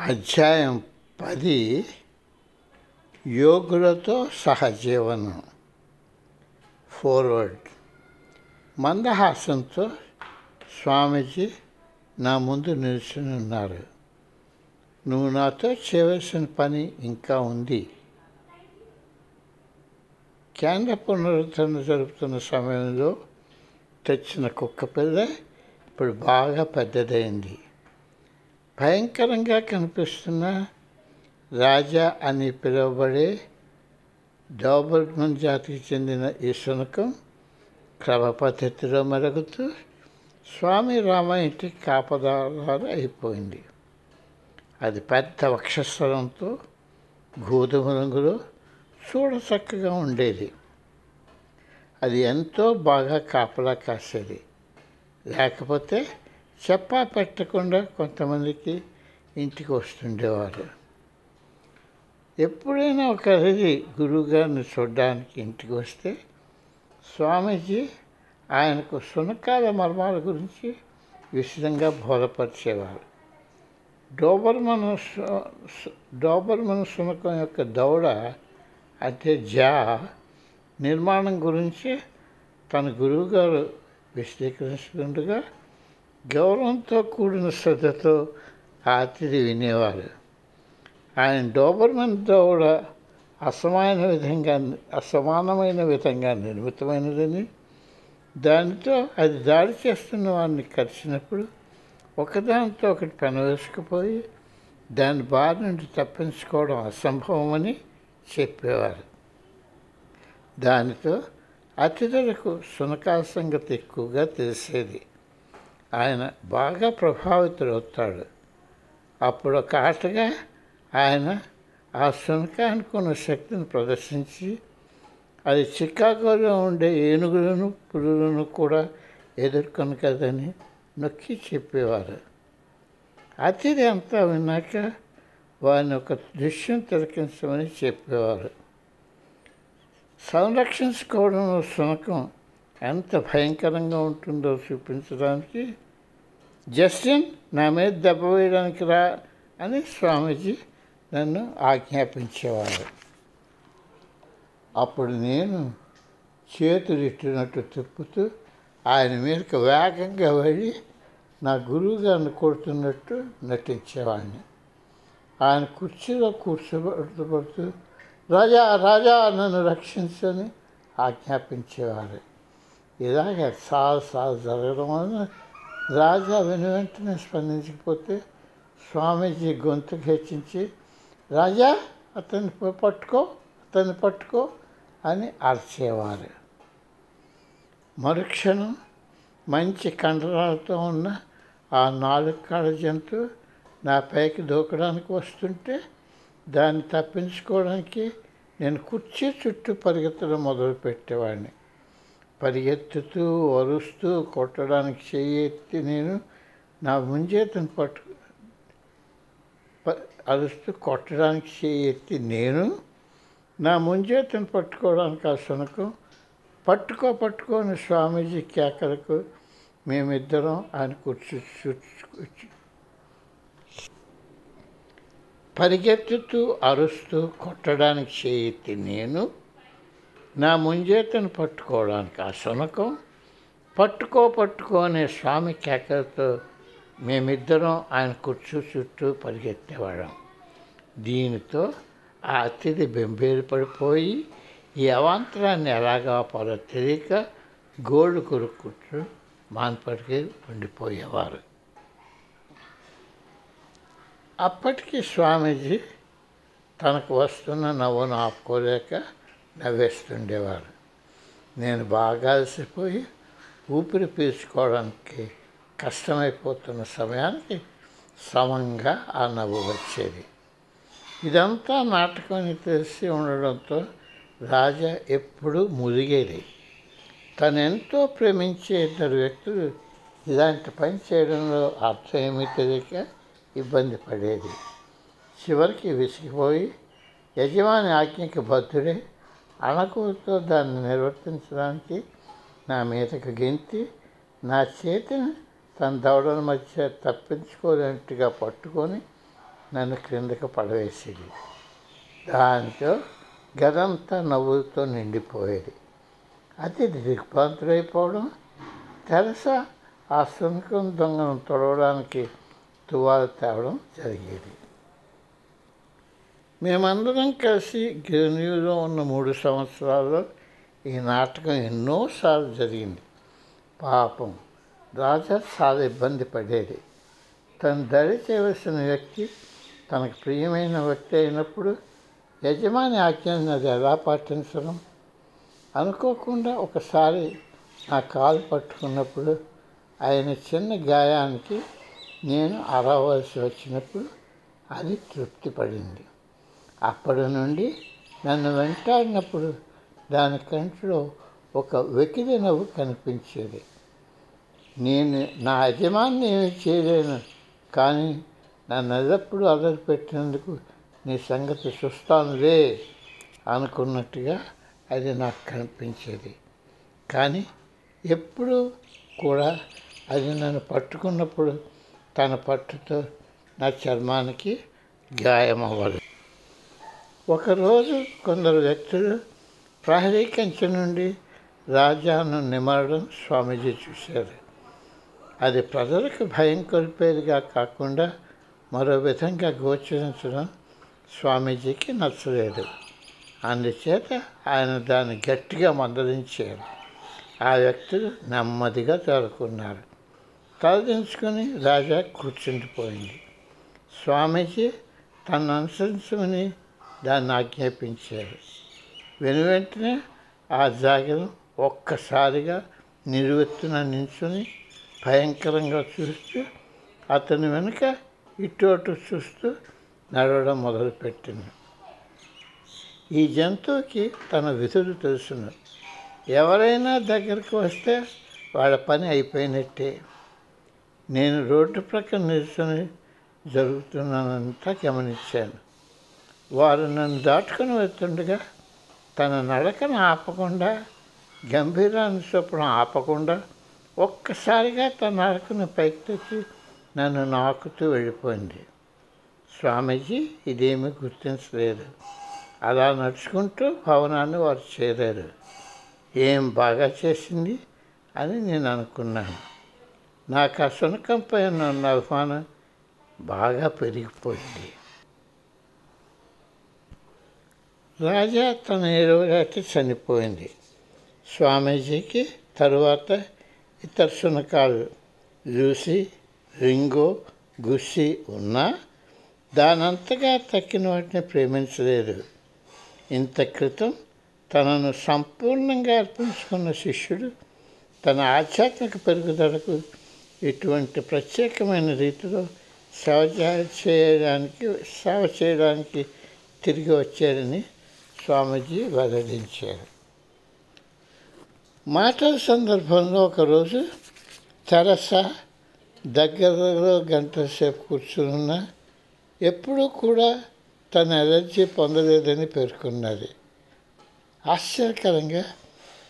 అధ్యాయం పది యోగులతో సహజీవనం. ఫార్వర్డ్ మందహాసంతో స్వామీజీ నా ముందు నిల్చుని ఉన్నారు. నువ్వు నాతో చేయవలసిన పని ఇంకా ఉంది. కేంద్ర పునరుద్ధరణ జరుపుతున్న సమయంలో తెచ్చిన కుక్క పిల్ల ఇప్పుడు బాగా పెద్దదైంది. భయంకరంగా కనిపిస్తున్న రాజా అని పిలువబడే డోబర్మన్ జాతికి చెందిన ఈ శునకం క్రమ పద్ధతిలో మెరుగుతూ స్వామి రామ ఇంటి కాపదారు అయిపోయింది. అది పెద్ద వక్షస్థలంతో గోధుమ రంగులో చూడచక్కగా ఉండేది. అది ఎంతో బాగా కాపలా కాసేది. లేకపోతే చెప్పా పెట్టకుండా కొంతమందికి ఇంటికి వస్తుండేవారు. ఎప్పుడైనా ఒక రోజు గురువుగారిని చూడడానికి ఇంటికి వస్తే స్వామీజీ ఆయనకు సునకాల మర్మాల గురించి విశదంగా బోధపరిచేవారు. డోబర్మన్ డోబర్మన్ సునకం యొక్క దౌడ అంటే జా నిర్మాణం గురించి తన గురువుగారు విశదీకరిస్తుండగా గౌరవంతో కూడిన శ్రద్ధతో ఆతిథి వినేవారు. ఆయన డోబర్మన్ కూడా అసమాన విధంగా అసమానమైన విధంగా నిర్మితమైనదని దానితో అది దాడి చేస్తున్న వారిని కరిచినప్పుడు ఒకదానితో ఒకటి పెనవేసుకుపోయి దాని బారి నుండి తప్పించుకోవడం అసంభవమని చెప్పేవారు. దానితో అతిథులకు సునకాల సంగతి ఎక్కువగా తెలిసేది. ఆయన బాగా ప్రభావితుడవుతాడు అప్పుడు ఒక ఆటగా ఆయన ఆ సునకానికి ఉన్న శక్తిని ప్రదర్శించి అది చికాగోలో ఉండే ఏనుగులను పులులను కూడా ఎదుర్కొని కదని నొక్కి చెప్పేవారు. అతిథి అంతా విన్నాక వారిని ఒక దృశ్యం తిలకించమని చెప్పేవారు. సంరక్షించుకోవడంలో శునకం ఎంత భయంకరంగా ఉంటుందో చూపించడానికి జస్టిన్ నా మీద దెబ్బ వేయడానికి రా అని స్వామీజీ నన్ను ఆజ్ఞాపించేవాడు అప్పుడు నేను చేతులు ఇట్టినట్టు తిప్పుతూ ఆయన మీదకి వేగంగా వెళ్ళి నా గురువు గారిని కొడుతున్నట్టు నటించేవాడిని. ఆయన కుర్చీలో కూర్చోబడుతూ రాజా రాజా నన్ను రక్షించని ఆజ్ఞాపించేవారు. ఇలాగ చాలాసార్లు జరగడం వలన రాజా వెను వెంటనే స్పందించకపోతే స్వామీజీ గొంతు హెచ్చించి రాజా అతన్ని పట్టుకో అతన్ని పట్టుకో అని అరిచేవారు. మరుక్షణం మంచి కండరాలతో ఉన్న ఆ నాలుగు కాళ్ళ జంతువు నా పైకి దూకడానికి వస్తుంటే దాన్ని తప్పించుకోవడానికి నేను కుర్చీ చుట్టూ పరిగెత్తడం మొదలుపెట్టేవాడిని. పరిగెత్తుతూ అరుస్తూ కొట్టడానికి చెయ్యి ఎత్తి నేను నా ముంజేతను పట్టు అరుస్తూ కొట్టడానికి చెయ్యి ఎత్తి నేను నా ముంజేతను పట్టుకోవడానికి ఆ శునకం పట్టుకో పట్టుకోని స్వామీజీ కేకలకు మేమిద్దరం ఆయన కూర్చు పరిగెత్తుతూ అరుస్తూ కొట్టడానికి చేయెత్తి నేను నా ముంజేతను పట్టుకోవడానికి ఆ శునకం పట్టుకో పట్టుకో అనే స్వామి కేకలతో మేమిద్దరం ఆయన కుర్చీ చుట్టూ పరిగెత్తేవాళ్ళం. దీనితో ఆ అతిథి బెంబేలు పడిపోయి ఈ అవాంతరాన్ని ఎలాగా పదో తెలియక గోల్డ్ కొరుక్కుంటూ మాన్పడికి ఉండిపోయేవారు. అప్పటికి స్వామీజీ తనకు వస్తున్న నవ్వును ఆపుకోలేక నవ్వేస్తుండేవారు. నేను బాగా అలసిపోయి ఊపిరి పీల్చుకోవడానికి కష్టమైపోతున్న సమయానికి సమంగా ఆ నవ్వు వచ్చేది. ఇదంతా నాటకం తెలిసి ఉండడంతో రాజా ఎప్పుడూ మురిగేది. తను ఎంతో ప్రేమించే ఇద్దరు వ్యక్తులు ఇలాంటి పని చేయడంలో అర్థం ఏమీ తెలియక ఇబ్బంది పడేది. చివరికి విసిగిపోయి యజమాని ఆజ్ఞకి బద్ధుడే అణకుతో దాన్ని నిర్వర్తించడానికి నా మీదకు గెంతి నా చేతిని తన దవడల మధ్య తప్పించుకోలేనట్టుగా పట్టుకొని నన్ను క్రిందకు పడవేసేది. దాంతో గదంతా నవ్వులతో నిండిపోయేది. అది దిగ్భ్రాంతులైపోవడం తెరసా ఆ శునకం దొంగను తొడవడానికి తువాలు తేవడం జరిగేది. మేమందరం కలిసి గిరినీలో ఉన్న మూడు సంవత్సరాల్లో ఈ నాటకం ఎన్నోసార్లు జరిగింది. పాపం రాజా చాలా ఇబ్బంది పడేది. తను దరి చేయవలసిన వ్యక్తి తనకు ప్రియమైన వ్యక్తి అయినప్పుడు యజమాని ఆజ్ఞను అది ఎలా పాటించడం? అనుకోకుండా ఒకసారి నా కాలు పట్టుకున్నప్పుడు ఆయన చిన్న గాయానికి నేను అరవలసి వచ్చినప్పుడు అది తృప్తి పడింది. అప్పటి నుండి నన్ను వెంటాడినప్పుడు దాని కంటిలో ఒక వెకిలి నవ్వు కనిపించేది. నేను నా యజమాని ఏమి చేయలేను కానీ నన్ను ఎల్లప్పుడూ అదరు పెట్టినందుకు నీ సంగతి చూస్తానులే అనుకున్నట్టుగా అది నాకు కనిపించేది. కానీ ఎప్పుడు కూడా అది నన్ను పట్టుకున్నప్పుడు తన పట్టుతో నా చర్మానికి గాయం అవ్వదు ఒకరోజు కొందరు వ్యక్తులు ప్రహరీకించి నుండి రాజాను నిమారడం స్వామీజీ చూశారు. అది ప్రజలకు భయం కొలిపేదిగా కాకుండా మరో విధంగా గోచరించడం స్వామీజీకి నచ్చలేదు. అందుచేత ఆయన దాన్ని గట్టిగా మందలించారు. ఆ వ్యక్తులు నెమ్మదిగా తేరుకున్నారు. తలదించుకొని రాజా కూర్చుండిపోయింది. స్వామీజీ తను అనుసరించమని దాన్ని ఆజ్ఞాపించారు. వెను వెంటనే ఆ జాగరం ఒక్కసారిగా నిలువెత్తున నించుని భయంకరంగా చూస్తూ అతని వెనుక ఇటు అటు చూస్తూ నడవడం మొదలుపెట్టింది. ఈ జంతువుకి తన విధులు తెలుసును ఎవరైనా దగ్గరకు వస్తే వాళ్ళ పని అయిపోయినట్టే. నేను రోడ్డు ప్రక్కన నిల్చుని జరుగుతున్నానంతా గమనించాను. వారు నన్ను దాటుకుని వెళ్తుండగా తన నడకను ఆపకుండా గంభీరాన్ని చొప్పున ఆపకుండా ఒక్కసారిగా తన నడకను పైకి తెచ్చి నన్ను నాకుతూ వెళ్ళిపోయింది. స్వామీజీ ఇదేమీ గుర్తించలేదు. అలా నడుచుకుంటూ భవనాన్ని వారు చేరారు. ఏం బాగా చేసింది అని నేను అనుకున్నాను. నాకు ఆ సునకంపై ఉన్న అభిమానం బాగా పెరిగిపోయింది. రాజా తన ఇరవై చనిపోయింది. స్వామీజీకి తరువాత ఇతర శునకాలు లూసి రింగో గుస్సి ఉన్నా దానంతగా తక్కిన వాటిని ప్రేమించలేదు. ఇంత క్రితం తనను సంపూర్ణంగా అర్పించుకున్న శిష్యుడు తన ఆధ్యాత్మిక పెరుగుదలకు ఇటువంటి ప్రత్యేకమైన రీతిలో సేవ చేయడానికి సేవ చేయడానికి తిరిగి వచ్చారని స్వామీజీ వెల్లడించారు. మాటల సందర్భంలో ఒకరోజు తెరస దగ్గరలో గంట సేపు కూర్చున్న ఎప్పుడూ కూడా తన ఎలర్జీ పొందలేదని పేర్కొన్నది. ఆశ్చర్యకరంగా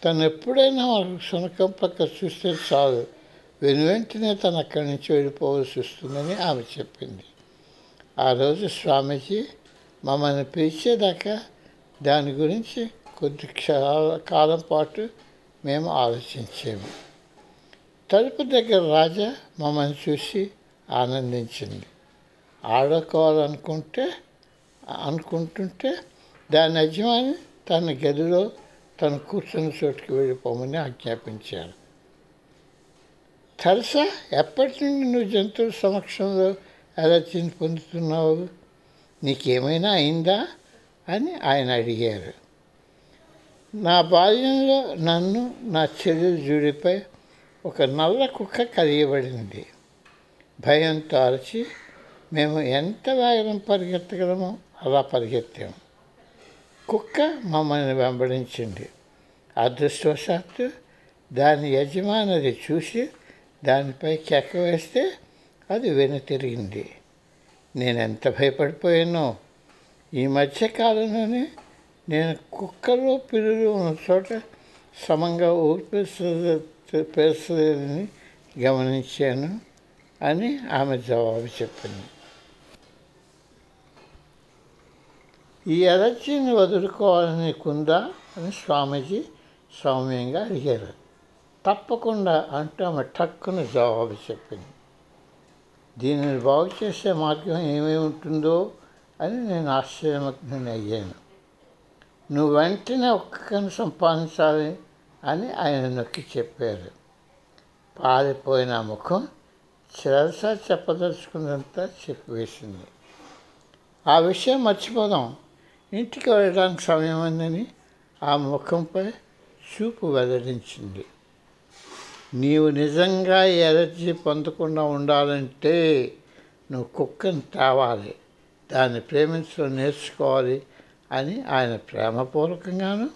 తను ఎప్పుడైనా శునకం పక్క చూస్తే చాలు వెను వెంటనే తను అక్కడి నుంచి వెళ్ళిపోవాల్సి వస్తుందని ఆమె చెప్పింది. ఆ రోజు స్వామీజీ మమ్మల్ని పిలిచేదాకా దాని గురించి కొద్ది కాలం పాటు మేము ఆలోచించాము. తలుపు దగ్గర రాజా మమ్మల్ని చూసి ఆనందించింది. ఆడుకోవాలనుకుంటే అనుకుంటుంటే దాని యజమాని తన గదిలో తను కూర్చున్న చోటుకి వెళ్ళిపోమని ఆజ్ఞాపించారు తెలుసా ఎప్పటి నుండి నువ్వు జంతువుల సమక్షంలో అలర్జీని పొందుతున్నావు? నీకేమైనా అయిందా? అని ఆయన అడిగారు. నా బాల్యంలో నన్ను నా చెల్లెలు జూడిపై ఒక నల్ల కుక్క కలియబడింది భయంతో అరచి మేము ఎంత వేగం పరిగెత్తగలమో అలా పరిగెత్తాము కుక్క మమ్మల్ని వెంబడించింది. అదృష్టవశాత్తు దాని యజమాని అది చూసి దానిపై చెక్క వేస్తే అది వెనుతిరిగింది. నేను ఎంత భయపడిపోయానో ఈ మధ్యకాలంలోనే నేను కుక్కలు పిల్లులు ఉన్న చోట సమంగా ఊపిస్తుంది పేర్చలేదని గమనించాను అని ఆమె జవాబు చెప్పింది. ఈ ఎలర్జీని వదులుకోవాలని కుందా అని స్వామీజీ సౌమ్యంగా అడిగారు. తప్పకుండా అంటూ ఆమె టక్కున జవాబు చెప్పింది. దీనిని బాగు చేసే మార్గం ఏమేమి ఉంటుందో అని నేను ఆశ్చర్యమగ్ని అయ్యాను. నువ్వు వెంటనే ఒక్కని సంపాదించాలి అని ఆయన నొక్కి చెప్పారు. పారిపోయిన ముఖం చిరసా చెప్పదలుచుకున్నంత చెప్పివేసింది ఆ విషయం మర్చిపోదాం. ఇంటికి వెళ్ళడానికి సమయం ఉందని ఆ ముఖంపై చూపు వెల్లడించింది. నీవు నిజంగా ఎలర్జీ పొందకుండా ఉండాలంటే నువ్వు కుక్కను తేవాలి. దాన్ని ప్రేమించడం నేర్చుకోవాలి అని ఆయన ప్రేమపూర్వకంగాను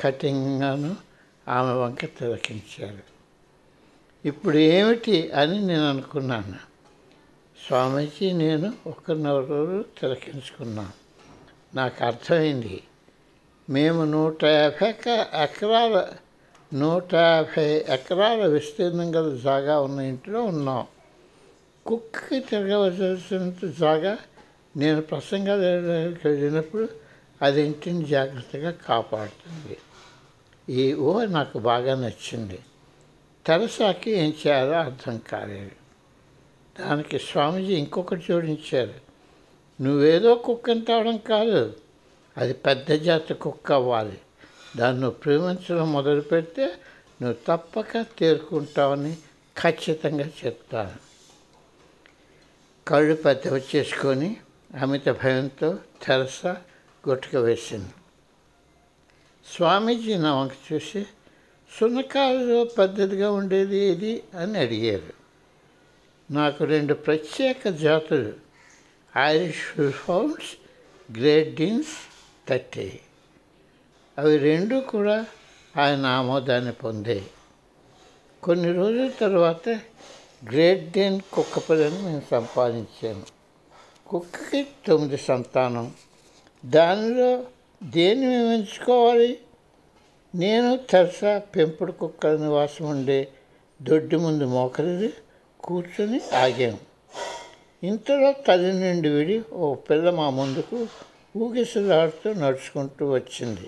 కఠినంగాను ఆమె వంక తిలకించారు. ఇప్పుడు ఏమిటి అని నేను అనుకున్నాను. స్వామీజీ నేను ఒకరినొకరు తిలకించుకున్నాం. నాకు అర్థమైంది. మేము నూట యాభై ఎకరాల నూట యాభై ఎకరాల విస్తీర్ణం గల జాగా ఉన్న ఇంట్లో ఉన్నాం. కుక్కకి తిరగవలసినంత జాగా నేను ప్రసంగా వెళ్ళడానికి వెళ్ళినప్పుడు అది ఇంటిని జాగ్రత్తగా కాపాడుతుంది. ఈ ఊహ నాకు బాగా నచ్చింది. తెరసాకి ఏం చేయాలో అర్థం కాలేదు. దానికి స్వామీజీ ఇంకొకటి జోడించారు. నువ్వేదో కుక్కని తేవడం కాదు. అది పెద్ద జాతి కుక్క అవ్వాలి. దాన్ని నువ్వు ప్రేమించడం మొదలు పెడితే నువ్వు తప్పక తేరుకుంటావని ఖచ్చితంగా చెప్తాను. కళ్ళు పెద్దవి చేసుకొని అమిత భయంతో తెరస గుట్టక వేసింది. స్వామీజీ నా వంక చూసి సున్నకాలలో పద్ధతిగా ఉండేది ఏది అని అడిగారు. నాకు రెండు ప్రత్యేక జాతులు ఐరిష్ ఫౌండ్స్ గ్రేట్ డీన్స్ తట్టాయి. అవి రెండు కూడా ఆయన ఆమోదాన్ని పొందాయి. కొన్ని రోజుల తర్వాత గ్రేట్ డేన్ కుక్కపల్లిని నేను సంపాదించాను. కుక్కకి తొమ్మిది సంతానం. దానిలో దేన్ని మేము ఎంచుకోవాలి నేను తెరసా పెంపుడు కుక్కల నివాసం ఉండే దొడ్డి ముందు మోకరిది కూర్చొని ఆగాం ఇంతలో తల్లి నుండి విడి ఓ పిల్ల మా ముందుకు ఊగిసలాడుతూ నడుచుకుంటూ వచ్చింది.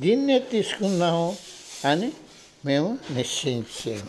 దీన్నే తీసుకుందాము అని మేము నిశ్చయించాము.